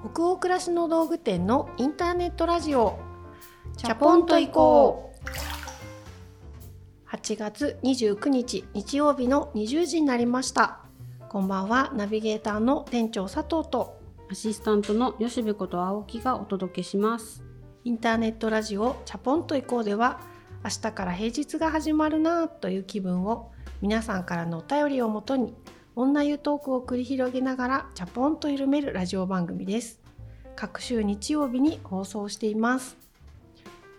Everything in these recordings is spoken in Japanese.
北欧暮らしの道具店のインターネットラジオ。チャポンと行こう。8月29日日曜日の20時になりました。こんばんは。ナビゲーターの店長佐藤と。アシスタントの吉部こと青木がお届けします。インターネットラジオチャポンと行こうでは明日から平日が始まるなという気分を皆さんからのお便りをもとに女湯トークを繰り広げながらチャポンと緩めるラジオ番組です。各週日曜日に放送しています。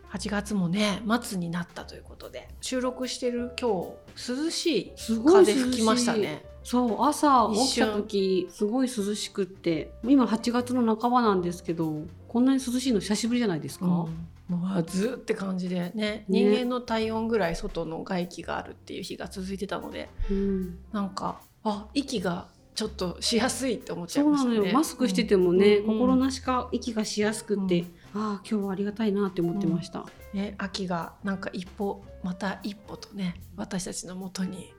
8月もね末になったということで収録してる今日涼しい風吹きましたね。そう朝起きた時すごい涼しくって今8月の半ばなんですけどこんなに涼しいの久しぶりじゃないですか、うんもうずって感じでね、ね、人間の体温ぐらい外の外気があるっていう日が続いてたので、うん、なんかあ息がちょっとしやすいって思っちゃいましたね。そうなのよ。マスクしててもね、うん、心なしか息がしやすくて、うん、ああ今日はありがたいなって思ってました。うん、ね秋がなんか一歩また一歩とね私たちのもとに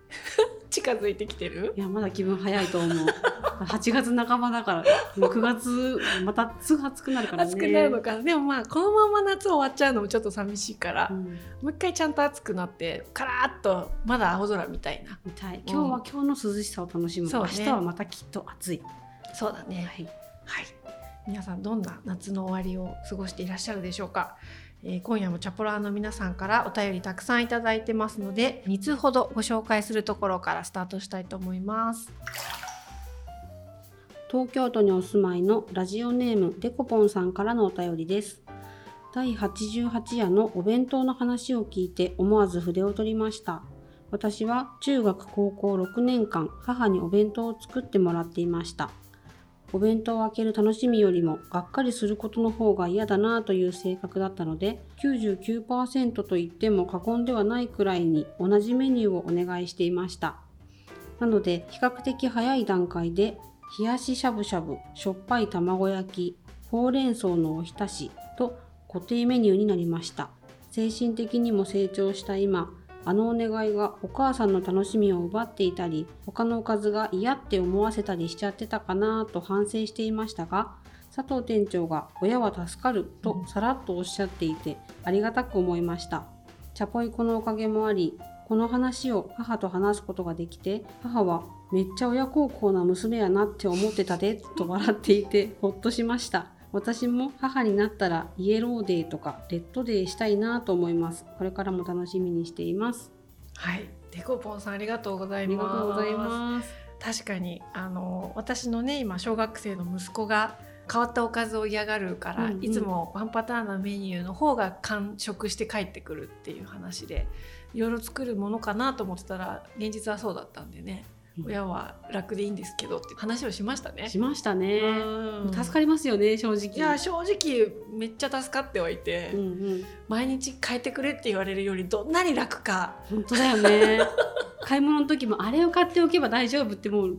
近づいてきてる？いやまだ気分早いと思う。8月半ばだから9月またすぐ暑くなるからね。暑くなるのか。でもまあこのまま夏終わっちゃうのもちょっと寂しいから、うん、もう一回ちゃんと暑くなってカラッとまだ青空みたいな。見たい。今日は今日の涼しさを楽しむ、うん、明日はまたきっと暑い。そうだね。はい、はい、皆さんどんな夏の終わりを過ごしていらっしゃるでしょうか？えー、今夜もチャポラーの皆さんからお便りたくさんいただいてますので2通ほどご紹介するところからスタートしたいと思います。東京都にお住まいのラジオネームデコポンさんからのお便りです。第88夜のお弁当の話を聞いて思わず筆を取りました。私は中学高校6年間母にお弁当を作ってもらっていました。お弁当を開ける楽しみよりもがっかりすることの方が嫌だなという性格だったので99%と言っても過言ではないくらいに同じメニューをお願いしていました。なので比較的早い段階で冷やししゃぶしゃぶしょっぱい卵焼きほうれん草のおひたしと固定メニューになりました。精神的にも成長した今あのお願いがお母さんの楽しみを奪っていたり他のおかずが嫌って思わせたりしちゃってたかなと反省していましたが佐藤店長が親は助かるとさらっとおっしゃっていてありがたく思いました。チャポイコのおかげもありこの話を母と話すことができて母はめっちゃ親孝行な娘やなって思ってたでと笑っていてほっとしました。私も母になったらイエローデーとかレッドデーしたいなと思います。これからも楽しみにしています。はい。デコポンさんありがとうございます。ありがとうございます。確かにあの私のね今小学生の息子が変わったおかずを嫌がるから、うんうん、いつもワンパターンのメニューの方が完食して帰ってくるっていう話でいろいろ作るものかなと思ってたら現実はそうだったんでね親は楽でいいんですけどって話をしましたね。しましたね。助かりますよね正直。いや正直めっちゃ助かってはいて、うんうん、毎日変えてくれって言われるよりどんなに楽か。本当だよね。買い物の時もあれを買っておけば大丈夫ってもう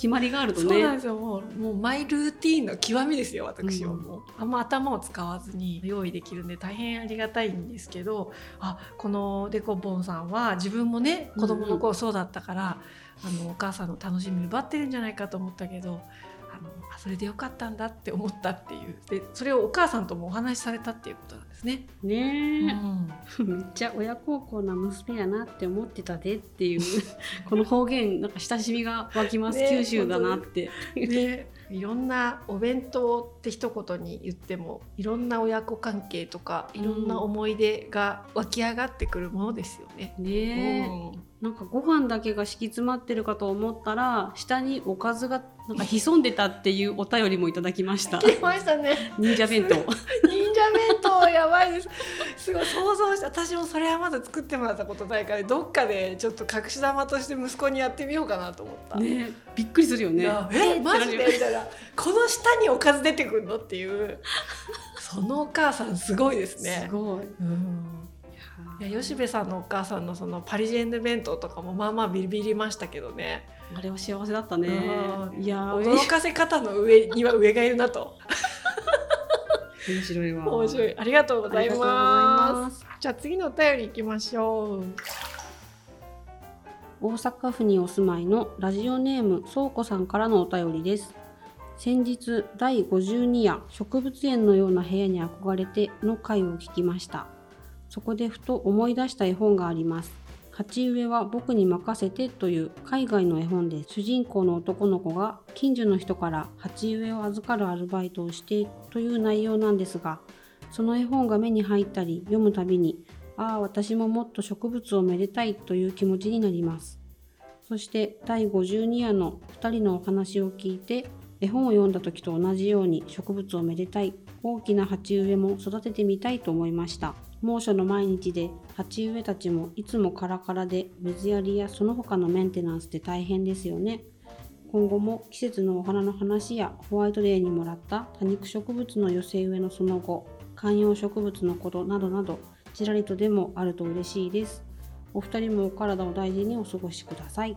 決まりがあるとね。そうなんですよもうもうマイルーティーンの極みですよ私はもう、うん、あんま頭を使わずに用意できるんで大変ありがたいんですけどあこのデコボンさんは自分もね子供の頃そうだったから。うんあのお母さんの楽しみ奪ってるんじゃないかと思ったけどあのあそれでよかったんだって思ったっていう。でそれをお母さんともお話しされたっていうことなんですね。ねえ、うん、めっちゃ親孝行な娘やなって思ってたでっていう。この方言なんか親しみが湧きます、ね、九州だなって。ね。いろんなお弁当って一言に言ってもいろんな親子関係とかいろんな思い出が湧き上がってくるものですよね。うん、ね、うん、なんかご飯だけが敷き詰まってるかと思ったら下におかずがなんか潜んでたっていうお便りもいただきました。来ましたね。忍者弁当。忍者弁当やばいです。すごい想像して私もそれはまだ作ってもらったことないからどっかでちょっと隠し玉として息子にやってみようかなと思った。ね、びっくりするよね。えマジで？みたいな。この下におかず出てくるのっていうそのお母さんすごいですね。すごい。うんいや吉部さんのお母さんのそのパリジェンヌ弁当とかもまあまあビリビリましたけどね。あれは幸せだったね。いや。驚かせ方の上には上がいるなと。面白いわ。面白い。ありがとうございます。じゃあ次のお便りいきましょう。大阪府にお住まいのラジオネームそうこさんからのお便りです。先日第52夜植物園のような部屋に憧れての回を聞きましたそこでふと思い出した絵本があります。鉢植えは僕に任せてという海外の絵本で主人公の男の子が近所の人から鉢植えを預かるアルバイトをしてという内容なんですがその絵本が目に入ったり読むたびにああ私ももっと植物をめでたいという気持ちになります。そして第52夜の2人のお話を聞いて絵本を読んだ時と同じように植物をめでたい大きな鉢植えも育ててみたいと思いました。猛暑の毎日で鉢植えたちもいつもカラカラで水やりやその他のメンテナンスで大変ですよね。今後も季節のお花の話やホワイトデーにもらった多肉植物の寄せ植えのその後観葉植物のことなどなどちらりとでもあると嬉しいです。お二人もお体を大事にお過ごしください。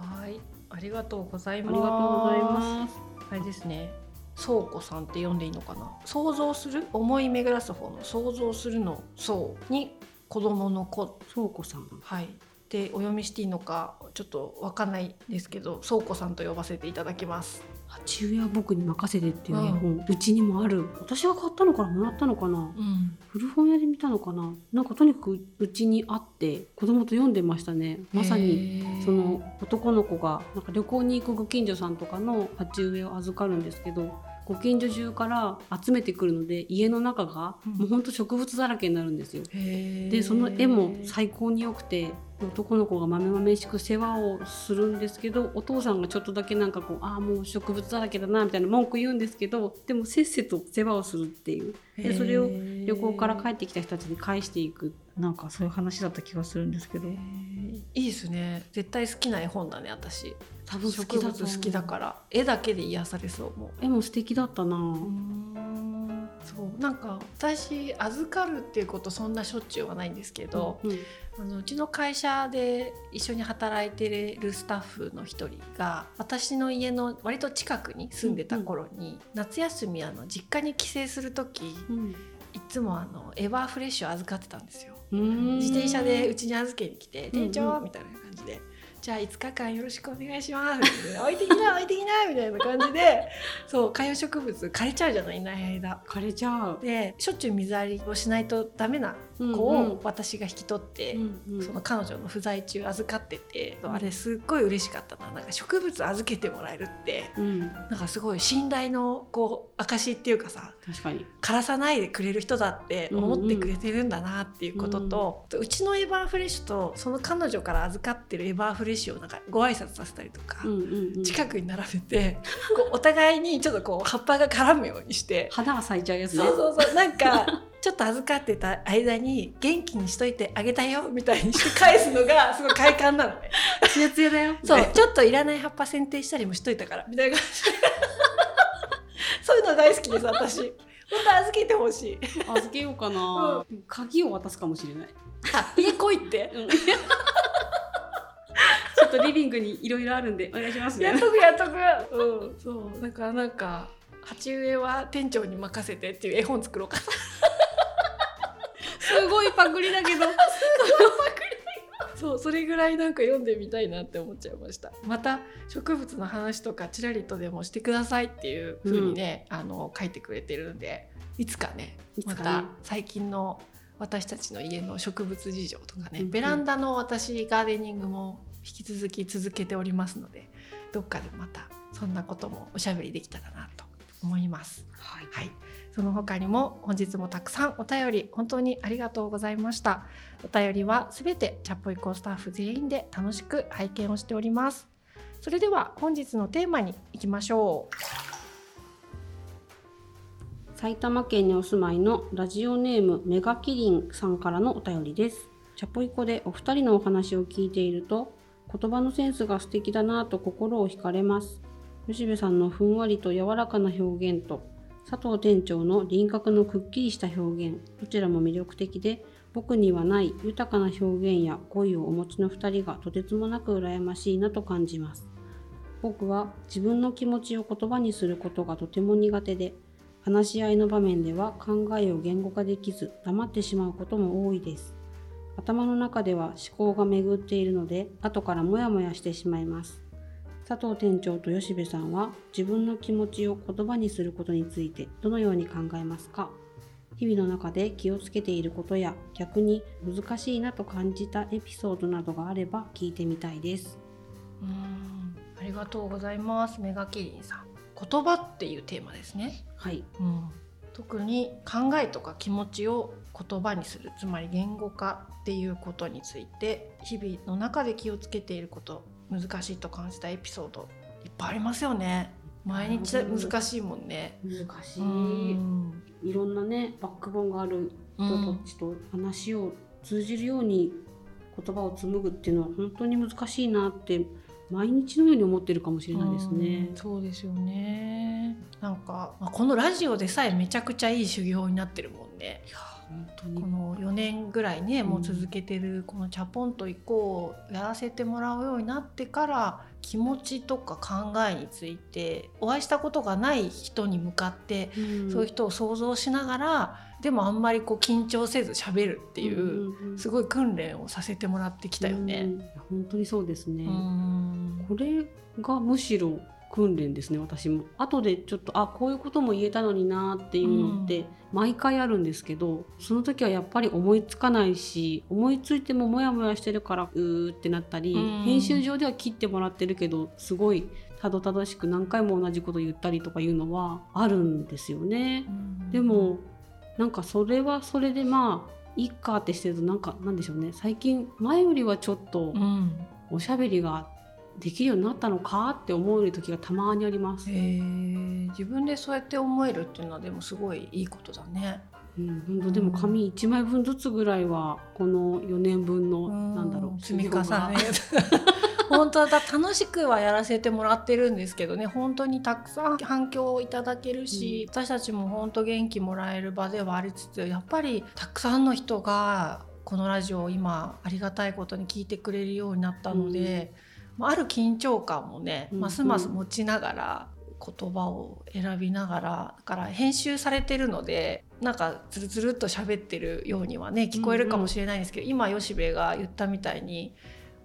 はい。ありがとうございます。ありがとうございます。あれですね倉庫さんって呼んでいいのかな？想像する思い巡らす方の想像するの想に子供の子。倉庫さん。はい。でお読みしていいのかちょっとわかんないですけど倉庫さんと呼ばせていただきます。鉢植えは僕に任せてっていう絵本。うちにもある。私が買ったのからもらったのかな？うん。古本屋で見たのかな？なんかとにかくうちにあって子供と読んでましたね。まさにその男の子がなんか旅行に行くご近所さんとかの鉢植えを預かるんですけどご近所中から集めてくるので家の中がうん。もうほんと植物だらけになるんですよ。へー。でその絵も最高に良くて男の子がまめまめしく世話をするんですけどお父さんがちょっとだけなんかこうああもう植物だらけだなみたいな文句言うんですけどでもせっせと世話をするっていう。でそれを旅行から帰ってきた人たちに返していくなんかそういう話だった気がするんですけど。いいですね。絶対好きな絵本だね私。多分好植物好きだから。絵だけで癒されそうも絵も素敵だったな、うそう。なんか私預かるっていうことそんなしょっちゅうはないんですけど、うんあのうちの会社で一緒に働いてるスタッフの一人が私の家の割と近くに住んでた頃に、夏休みあの実家に帰省する時うん。いつもあのエバーフレッシュ預かってたんですよ。うん。自転車でうちに預けに来て「うんうん店長」みたいな感じで「じゃあ5日間よろしくお願いします」みたいな置いてきな？置いてきな」みたいな感じで。そう観葉植物枯れちゃうじゃないいない間。枯れちゃう。でしょっちゅう水やりをしないとダメな子うんを私が引き取って、うんうん。その彼女の不在中預かってて、うん。あれすっごい嬉しかったな。なんか植物預けてもらえるってうん。なんかすごい信頼のこう証っていうかさ確かに。枯らさないでくれる人だって思ってくれてるんだなっていうことと、うちのエバーフレッシュとその彼女から預かってるエバーフレッシュをなんかご挨拶させたりとか、うんうんうん。近くに並べてこうお互いにちょっとこう葉っぱが絡むようにして。花が咲いちゃうやつね。そうそうそう。なんか ちょっと預かってた間に元気にしといてあげたよみたいにして返すのがすごい快感なのね。ツヤツヤだよ。そうちょっといらない葉っぱ剪定したりもしといたから。みたいな感じでそういうの大好きです私。本当預けてほしい。預けようかな、鍵を渡すかもしれない、あ家来いって？うん。ちょっとリビングにいろいろあるんでお願いしますね。やっとくやっとく。うん。そうだからなんか鉢植えは店長に任せてっていう絵本作ろうかなすごいパクリだけど。そうそれぐらいなんか読んでみたいなって思っちゃいました。また植物の話とかちらりとでもしてくださいっていう風にね、あの書いてくれてるんでいつかねまいつか。ねた最近の私たちの家の植物事情とかね、うんうん。ベランダの私ガーデニングも引き続き続けておりますのでどっかでまたそんなこともおしゃべりできたらなと思います。はい。はい、その他にも本日もたくさんお便り本当にありがとうございました。お便りはすべてチャポイコスタッフ全員で楽しく拝見をしております。それでは本日のテーマに行きましょう。埼玉県にお住まいのラジオネームメガキリンさんからのお便りです。チャポイコでお二人のお話を聞いていると、言葉のセンスが素敵だなと心を惹かれます。吉部さんのふんわりと柔らかな表現と、佐藤店長の輪郭のくっきりした表現、どちらも魅力的で、僕にはない豊かな表現や語彙をお持ちの二人がとてつもなく羨ましいなと感じます。僕は自分の気持ちを言葉にすることがとても苦手で、話し合いの場面では考えを言語化できず黙ってしまうことも多いです。頭の中では思考が巡っているので後からモヤモヤしてしまいます。佐藤店長と吉部さんは自分の気持ちを言葉にすることについてどのように考えますか？日々の中で気をつけていることや逆に難しいなと感じたエピソードなどがあれば聞いてみたいです。うんありがとうございます。メガキリンさん。言葉っていうテーマですね、はい。うん、特に考えとか気持ちを言葉にするつまり言語化っていうことについて日々の中で気をつけていること難しいと感じたエピソードいっぱいありますよね。毎日難しいもんね。難しい、うん。いろんなねバックボーンがある人たちと話を通じるように言葉を紡ぐっていうのは本当に難しいなって毎日のように思ってるかもしれないですね。うん。そうですよね。なんか、まあ、このラジオでさえめちゃくちゃいい修行になってるもんね。いやこの4年ぐらいねもう続けてるこの「チャポンと行こう」やらせてもらうようになってから気持ちとか考えについてお会いしたことがない人に向かって、うん。そういう人を想像しながらでもあんまりこう緊張せず喋るっていう、すごい訓練をさせてもらってきたようね。ん本当にそうですね。うん。これがむしろ訓練ですね私も。後でちょっとあこういうことも言えたのになっていうのって毎回あるんですけど、その時はやっぱり思いつかないし思いついてもモヤモヤしてるからうーってなったり、うん。編集上では切ってもらってるけどすごいたどたどしく何回も同じこと言ったりとかいうのはあるんですよね。でもなんかそれはそれでまあいっかってしてるとなんかなんでしょうね。最近前よりはちょっとうん。おしゃべりができるようになったのかって思える時がたまにあります。へー自分でそうやって思えるっていうのはでもすごいいいことだね。うん、本当でも紙1枚分ずつぐらいはこの4年分のなんだろう積み重ね。本当だ楽しくはやらせてもらってるんですけどね。本当にたくさん反響をいただけるし、私たちも本当元気もらえる場ではありつつやっぱりたくさんの人がこのラジオを今ありがたいことに聞いてくれるようになったので、まあある緊張感もね、うんますます持ちながら言葉を選びながらだから編集されてるのでなんかつるつるっと喋ってるようにはね聞こえるかもしれないんですけど、今吉部が言ったみたいに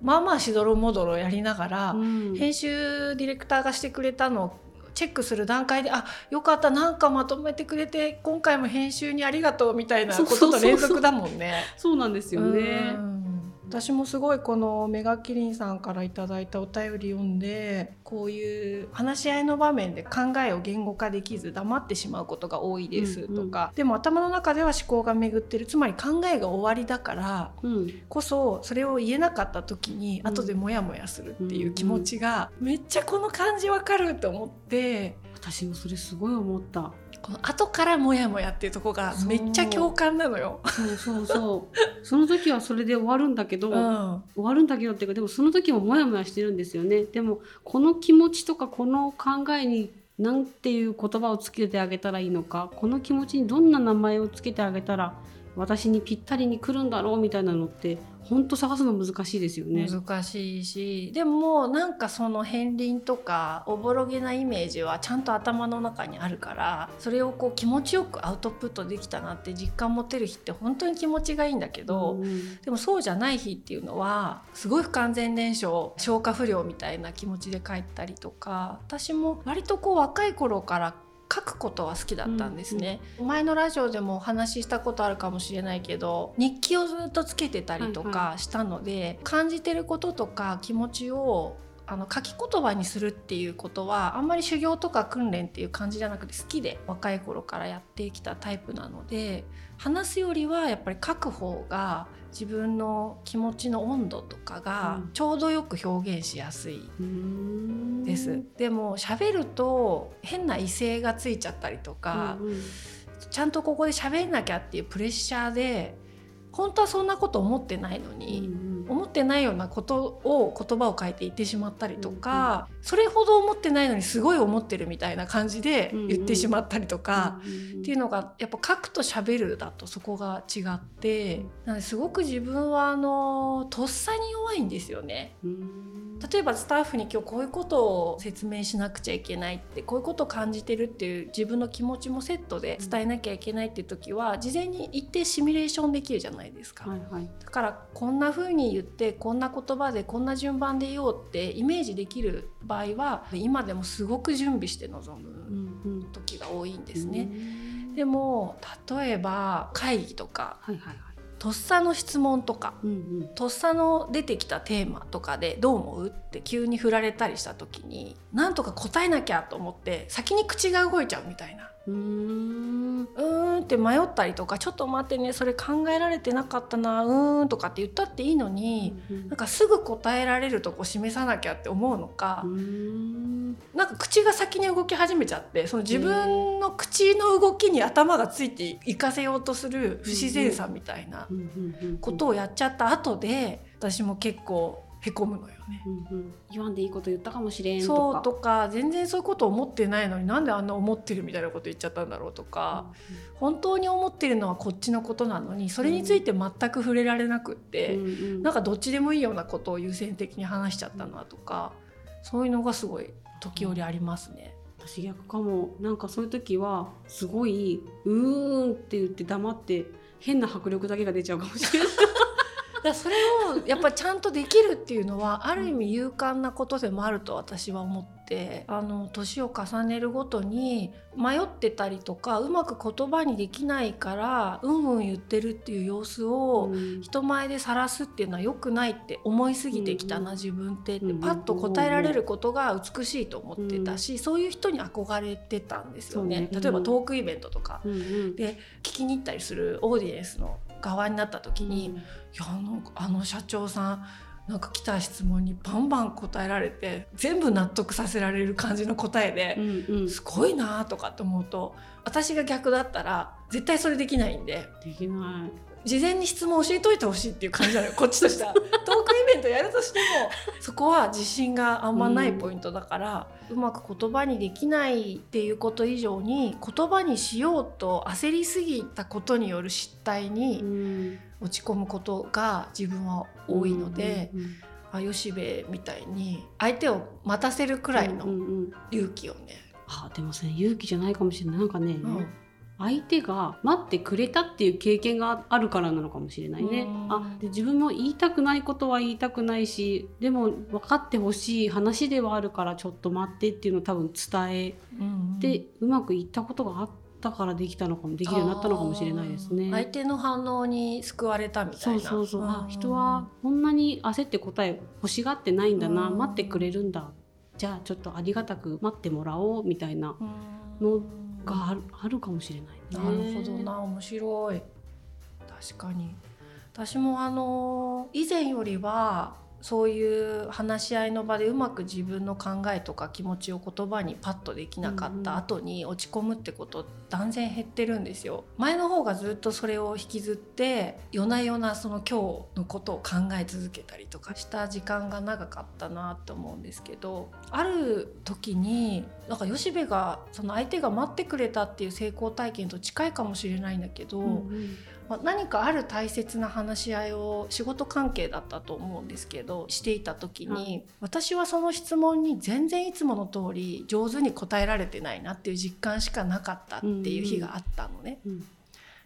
まあまあしどろもどろやりながら、うん。編集ディレクターがしてくれたのをチェックする段階であよかったなんかまとめてくれて今回も編集にありがとうみたいなことの連続だもんね。そうなんですよね。うん私もすごいこのメガキリンさんからいただいたお便り読んでこういう話し合いの場面で考えを言語化できず黙ってしまうことが多いですとか、でも頭の中では思考が巡ってる。つまり考えが終わりだからうん、こそそれを言えなかった時にうん。後でモヤモヤするっていう気持ちがめっちゃこの感じわかると思って。私もそれすごい思った。この後からモヤモヤっていうとこがめっちゃ共感なのよ。そうそうそう。その時はそれで終わるんだけど、うん終わるんだけどっていうかでもその時もモヤモヤしてるんですよね。でもこの気持ちとかこの考えに何ていう言葉をつけてあげたらいいのかこの気持ちにどんな名前をつけてあげたら私にぴったりに来るんだろうみたいなのって本当探すの難しいですよね。難しいしでもなんかその片鱗とかおぼろげなイメージはちゃんと頭の中にあるからそれをこう気持ちよくアウトプットできたなって実感持てる日って本当に気持ちがいいんだけど、うんでもそうじゃない日っていうのはすごい不完全燃焼消化不良みたいな気持ちで帰ったりとか私も割とこう若い頃から書くことは好きだったんですね、前のラジオでもお話ししたことあるかもしれないけど日記をずっとつけてたりとはいかしたので、感じてることとか気持ちをあの書き言葉にするっていうことはあんまり修行とか訓練っていう感じじゃなくて好きで若い頃からやってきたタイプなので話すよりはやっぱり書く方が自分の気持ちの温度とかがうん。ちょうどよく表現しやすい。うん。です。でも喋ると変な威勢がついちゃったりとか、うんうん。ちゃんとここで喋んなきゃっていうプレッシャーで本当はそんなこと思ってないのに、うん思ってないようなことを言葉を書いて言ってしまったりとか、それほど思ってないのにすごい思ってるみたいな感じで言ってしまったりとか、っていうのがやっぱ書くと喋るだとそこが違ってなのですごく自分はあのとっさに弱いんですよね。うん。例えばスタッフに今日こういうことを説明しなくちゃいけないってこういうことを感じてるっていう自分の気持ちもセットで伝えなきゃいけないっていう時は事前に一定シミュレーションできるじゃないですか。はいはい。だからこんな風に言ってこんな言葉でこんな順番で言おうってイメージできる場合は今でもすごく準備して臨む時が多いんですね。でも例えば会議とか、はいはいはいとっさの質問とか、うんうん、とっさの出てきたテーマとかでどう思うって急に振られたりした時になんとか答えなきゃと思って先に口が動いちゃうみたいな。うーん。うんって迷ったりとかちょっと待ってねそれ考えられてなかったなうーんとかって言ったっていいのに、うんうん、なんかすぐ答えられるとこ示さなきゃって思うのかうん。なんか口が先に動き始めちゃってその自分の口の動きに頭がついていかせようとする不自然さみたいなことをやっちゃった後で私も結構へこむのよね、うんうん、言わんでいいこと言ったかもしれんそうとか全然そういうこと思ってないのになんであんな思ってるみたいなこと言っちゃったんだろうとか、うんうん、本当に思ってるのはこっちのことなのにそれについて全く触れられなくって、うんうん、なんかどっちでもいいようなことを優先的に話しちゃったなとか、そういうのがすごい時折ありますね。私逆かも。なんかそういう時はすごい「うーん」って言って黙って変な迫力だけが出ちゃうかもしれない。だそれをやっぱちゃんとできるっていうのはある意味勇敢なことでもあると私は思ってあの年を重ねるごとに迷ってたりとかうまく言葉にできないからうんうん言ってるっていう様子を人前で晒すっていうのは良くないって思いすぎてきたな、自分って。ってパッと答えられることが美しいと思ってたし、そういう人に憧れてたんですよね。例えばトークイベントとか。で聞きに行ったりするオーディエンスの側になった時に、うん、いやあのあの社長さんなんか来た質問にバンバン答えられて全部納得させられる感じの答えで、うんうん、すごいなとかって思うと私が逆だったら絶対それできないんで。できない事前に質問教えといてほしいっていう感じなのよ。こっちとしては。トークイベントやるとしてもそこは自信があんまないポイントだから、うん、うまく言葉にできないっていうこと以上に言葉にしようと焦りすぎたことによる失態に落ち込むことが自分は多いので。うんうんうんあ吉部みたいに相手を待たせるくらいの勇気をね、うんうん。うん、あでもね勇気じゃないかもしれない。なんかね、うん相手が待ってくれたっていう経験があるからなのかもしれないね。あで自分も言いたくないことは言いたくないしでも分かってほしい話ではあるからちょっと待ってっていうのを多分伝えて、うまくいったことがあったからできたのかもできるようになったのかもしれないですね。相手の反応に救われたみたいな。そうそうそう。あ人はこんなに焦って答え欲しがってないんだな、待ってくれるんだ。じゃあちょっとありがたく待ってもらおうみたいなのがある,、あるかもしれない、ね、なるほどな面白い。確かに。私もあの以前よりはそういう話し合いの場でうまく自分の考えとか気持ちを言葉にパッとできなかった後に落ち込むってこと断然減ってるんですよ。前の方がずっとそれを引きずって夜な夜なその今日のことを考え続けたりとかした時間が長かったなって思うんですけどある時になんか吉部がその相手が待ってくれたっていう成功体験と近いかもしれないんだけど、うんうん。まあ、何かある大切な話し合いを仕事関係だったと思うんですけどしていた時に、私はその質問に全然いつもの通り上手に答えられてないなっていう実感しかなかったっていう日があったのね。うんうん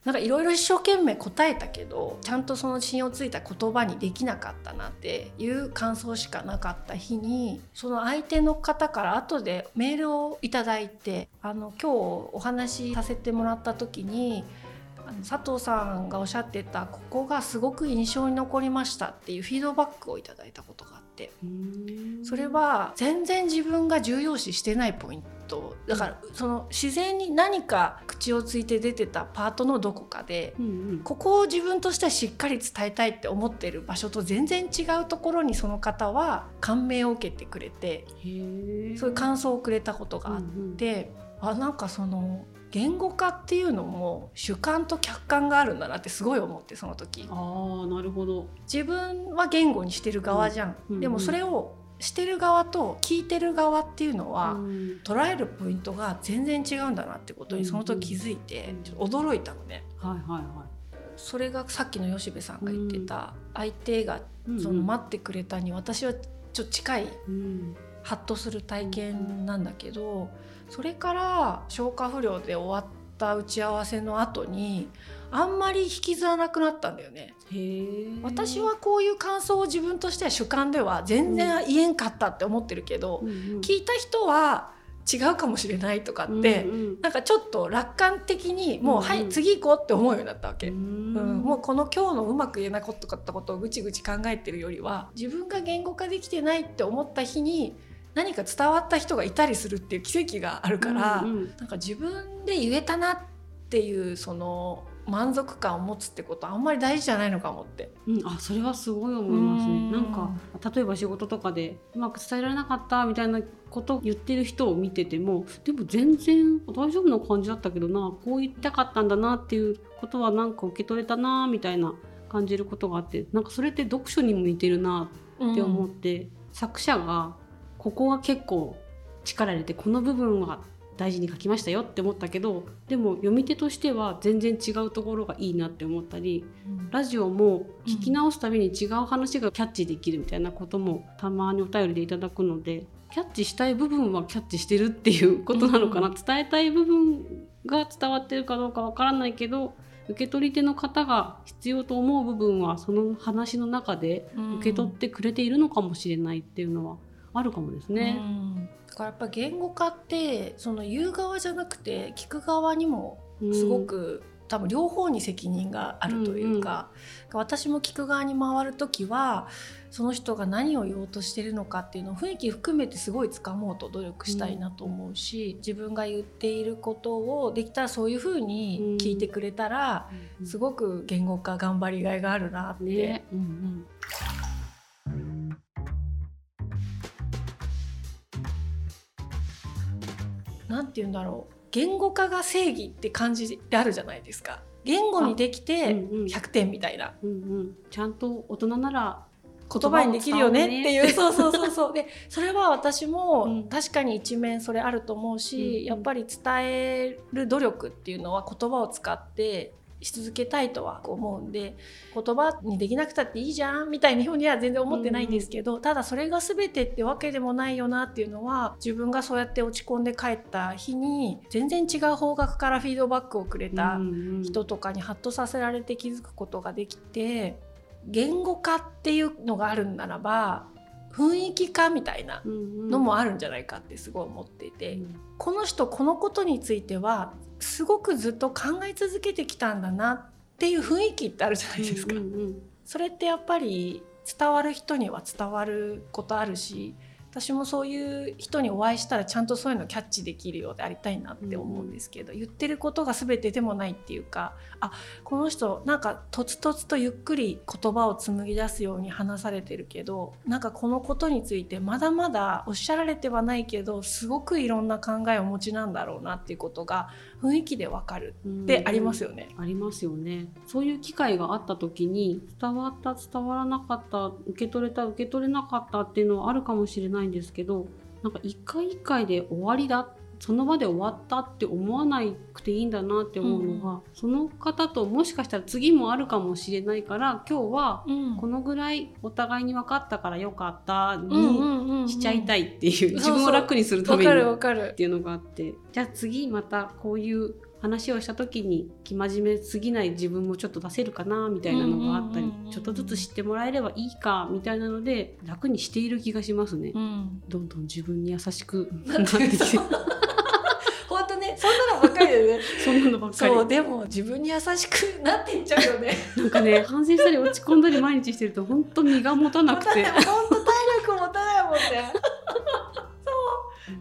なんかいろいろ一生懸命答えたけどちゃんとその信用ついた言葉にできなかったなっていう感想しかなかった日にその相手の方から後でメールを頂いてあの今日お話しさせてもらった時にあの佐藤さんがおっしゃってたここがすごく印象に残りましたっていうフィードバックをいただいたことがあって。それは全然自分が重要視してないポイントだからその自然に何か口をついて出てたパートのどこかで、ここを自分としてはしっかり伝えたいって思ってる場所と全然違うところにその方は感銘を受けてくれてそういう感想をくれたことがあって、あなんかその言語化っていうのも主観と客観があるんだなってすごい思ってその時。あなるほど。自分は言語にしてる側じゃん、うん、でもそれをしてる側と聞いてる側っていうのは、うん、捉えるポイントが全然違うんだなってことにその時気づいて、驚いたのね。はいはいはい。それがさっきの吉部さんが言ってた、相手がその待ってくれたに私はちょっと近い、ハッとする体験なんだけど、それから消化不良で終わっった打ち合わせの後にあんまり引きずらなくなったんだよね。私はこういう感想を自分としては主観では全然言えんかったって思ってるけど、うんうん、聞いた人は違うかもしれないとかって、うんうん、なんかちょっと楽観的にもう、うんうん、はい次行こうって思うようになったわけ、うん、うん、もうこの今日のうまく言えなかったことをぐちぐち考えてるよりは自分が言語化できてないって思った日に何か伝わった人がいたりするっていう奇跡があるから、うんうん、なんか自分で言えたなっていうその満足感を持つってことあんまり大事じゃないのかもって、うん、あそれはすごい思いますね。ん。なんか例えば仕事とかでうまく伝えられなかったみたいなことを言ってる人を見ててもでも全然大丈夫な感じだったけどなこう言いたかったんだなっていうことはなんか受け取れたなみたいな感じることがあってなんかそれって読書にも似てるなって思って、うん、作者がここは結構力入れてこの部分は大事に書きましたよって思ったけどでも読み手としては全然違うところがいいなって思ったり、うん、ラジオも聞き直すたびに違う話がキャッチできるみたいなこともたまにお便りでいただくのでキャッチしたい部分はキャッチしてるっていうことなのかな、うん、伝えたい部分が伝わってるかどうかわからないけど受け取り手の方が必要と思う部分はその話の中で受け取ってくれているのかもしれないっていうのはあるかもですね。うん。だからやっぱ言語化ってその言う側じゃなくて聞く側にもすごく、うん、多分両方に責任があるというか、うんうん、私も聞く側に回る時はその人が何を言おうとしてるのかっていうのを雰囲気含めてすごい掴もうと努力したいなと思うし、うん、自分が言っていることをできたらそういうふうに聞いてくれたら、すごく言語化頑張りがいがあるなって。ね。うんうん何て言うんだろう。言語化が正義って感じであるじゃないですか。言語にできて100点みたいな、うんうん、ちゃんと大人なら言葉にできるよね。っていう、そうそうそうそう。でそれは私も確かに一面それあると思うし、うん、やっぱり伝える努力っていうのは言葉を使ってし続けたいとは思うんで言葉にできなくたっていいじゃんみたいなふうには全然思ってないんですけど、うん、ただそれが全てってわけでもないよなっていうのは自分がそうやって落ち込んで帰った日に全然違う方角からフィードバックをくれた人とかにハッとさせられて気づくことができて言語化っていうのがあるんならば雰囲気化みたいなのもあるんじゃないかってすごい思っていて、うん、この人このことについてはすごくずっと考え続けてきたんだなっていう雰囲気ってあるじゃないですか。うんうんうん、それってやっぱり伝わる人には伝わることあるし私もそういう人にお会いしたらちゃんとそういうのキャッチできるようでありたいなって思うんですけど、うん、言ってることが全てでもないっていうかあこの人なんかとつとつとゆっくり言葉を紡ぎ出すように話されてるけどなんかこのことについてまだまだおっしゃられてはないけどすごくいろんな考えをお持ちなんだろうなっていうことが雰囲気でわかるってありますよね、うん、ありますよね。そういう機会があった時に伝わった伝わらなかった受け取れた受け取れなかったっていうのはあるかもしれないんですけどなんか一回一回で終わりだその場で終わったって思わなくていいんだなって思うのが、うん、その方ともしかしたら次もあるかもしれないから今日はこのぐらいお互いに分かったからよかったにしちゃいたいっていう自分を楽にするためにっていうのがあってじゃあ次またこういう話をした時に生真面目すぎない自分もちょっと出せるかなみたいなのがあったりちょっとずつ知ってもらえればいいかみたいなので楽にしている気がしますね、うん、どんどん自分に優しくなってきて本当ねそんなのばっかりだよね。そんなのばっかり。そうでも自分に優しくなっていっちゃうよね。なんかね反省したり落ち込んだり毎日してると本当身が持たなくて。本当体力持たないもんね。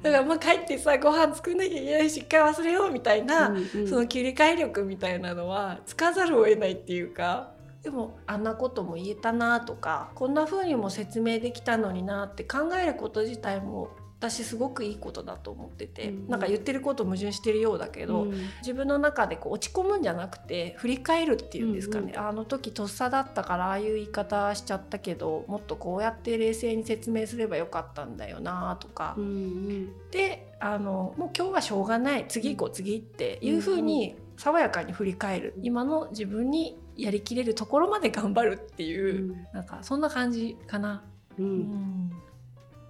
だからまあ帰ってさご飯作んなきゃいけないし一回忘れようみたいな、うんうん、その切り替え力みたいなのはつかざるを得ないっていうか。でもあんなことも言えたなとかこんな風にも説明できたのになって考えること自体も私すごくいいことだと思ってて、うん、なんか言ってること矛盾してるようだけど、うん、自分の中でこう落ち込むんじゃなくて振り返るっていうんですかね、うんうん、あの時とっさだったからああいう言い方しちゃったけどもっとこうやって冷静に説明すればよかったんだよなとか、うんうん、であのもう今日はしょうがない。次行こう次って。いうふうに爽やかに振り返る。今の自分にやりきれるところまで頑張るっていう、うん、なんかそんな感じかな。うん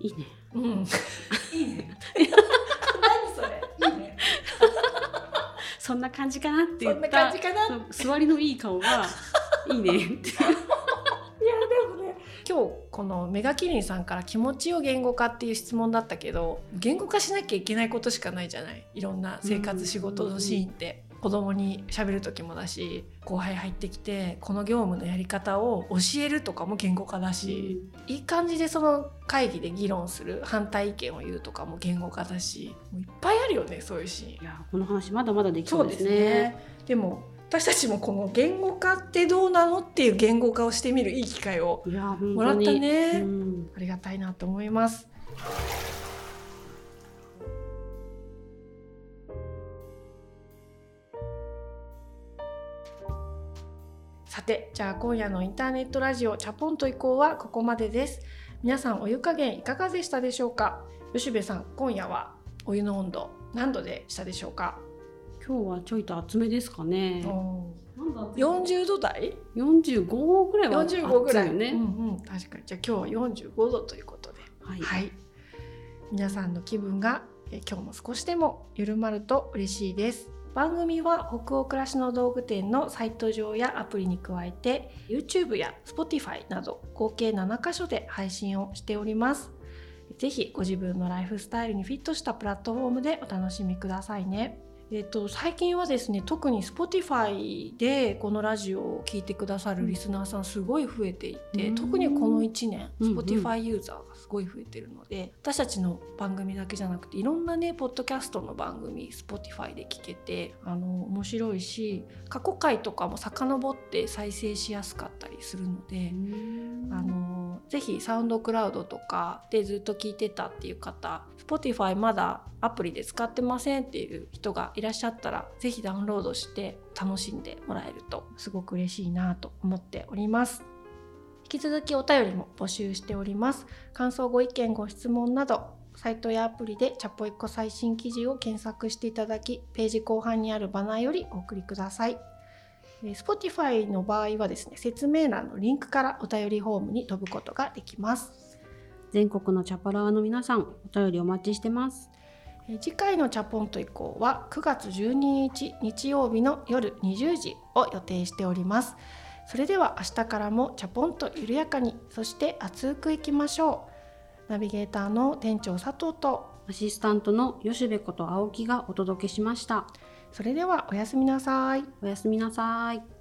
いいね。うん。いいね。何それ？いいね。そんな感じかなって言ったそんな感じかなそう座りのいい顔がいいね いやでもね今日このメガキリンさんから気持ちを言語化っていう質問だったけど言語化しなきゃいけないことしかないじゃない？いろんな生活仕事のシーンって。子供に喋る時もだし後輩入ってきてこの業務のやり方を教えるとかも言語化だし、いい感じでその会議で議論する反対意見を言うとかも言語化だしもういっぱいあるよねそういうシーン。いやこの話まだまだできそでそううですすねね。でも私たちもこの言語化ってどうなのっていう言語化をしてみるいい機会をもらったねうんありがたいなと思います。さて、じゃあ今夜のインターネットラジオチャポンと移行はここまでです。皆さんお湯加減いかがでしたでしょうか？吉部さん、今夜はお湯の温度何度でしたでしょうか、今日はちょいと厚めですかね。なんだ40度台？45ぐらいは暑いよ45ぐらい。ね。うんうん、確かに。じゃあ今日は45度ということで。はい。はい、皆さんの気分がえ今日も少しでも緩まると嬉しいです番組は北欧暮らしの道具店のサイト上やアプリに加えて YouTube や Spotify など合計7カ所で配信をしております。ぜひご自分のライフスタイルにフィットしたプラットフォームでお楽しみくださいね。えっと、最近はですね特に Spotify でこのラジオを聞いてくださるリスナーさんすごい増えていて、うん。特にこの1年うんうん。Spotify ユーザーがすごい増えてるので、私たちの番組だけじゃなくていろんなねポッドキャストの番組 Spotify で聞けてあの面白いし過去回とかも遡って再生しやすかったりするので、あのぜひサウンドクラウドとかでずっと聞いてたっていう方 Spotify まだアプリで使ってませんっていう人がいらっしゃったらぜひダウンロードして楽しんでもらえるとすごく嬉しいなと思っております。引き続きお便りも募集しております。感想ご意見ご質問などサイトやアプリでチャポイコ最新記事を検索していただきページ後半にあるバナーよりお送りください。え Spotify の場合はですね説明欄のリンクからお便りフォームに飛ぶことができます。全国のチャパラーの皆さん、お便りお待ちしてます。えー次回のチャポンと以降は9月12日日曜日の夜20時を予定しておりますそれでは明日からもチャポンと緩やかにそして熱くいきましょうナビゲーターの店長佐藤とアシスタントの吉部こと青木がお届けしました。それではおやすみなさいおやすみなさい。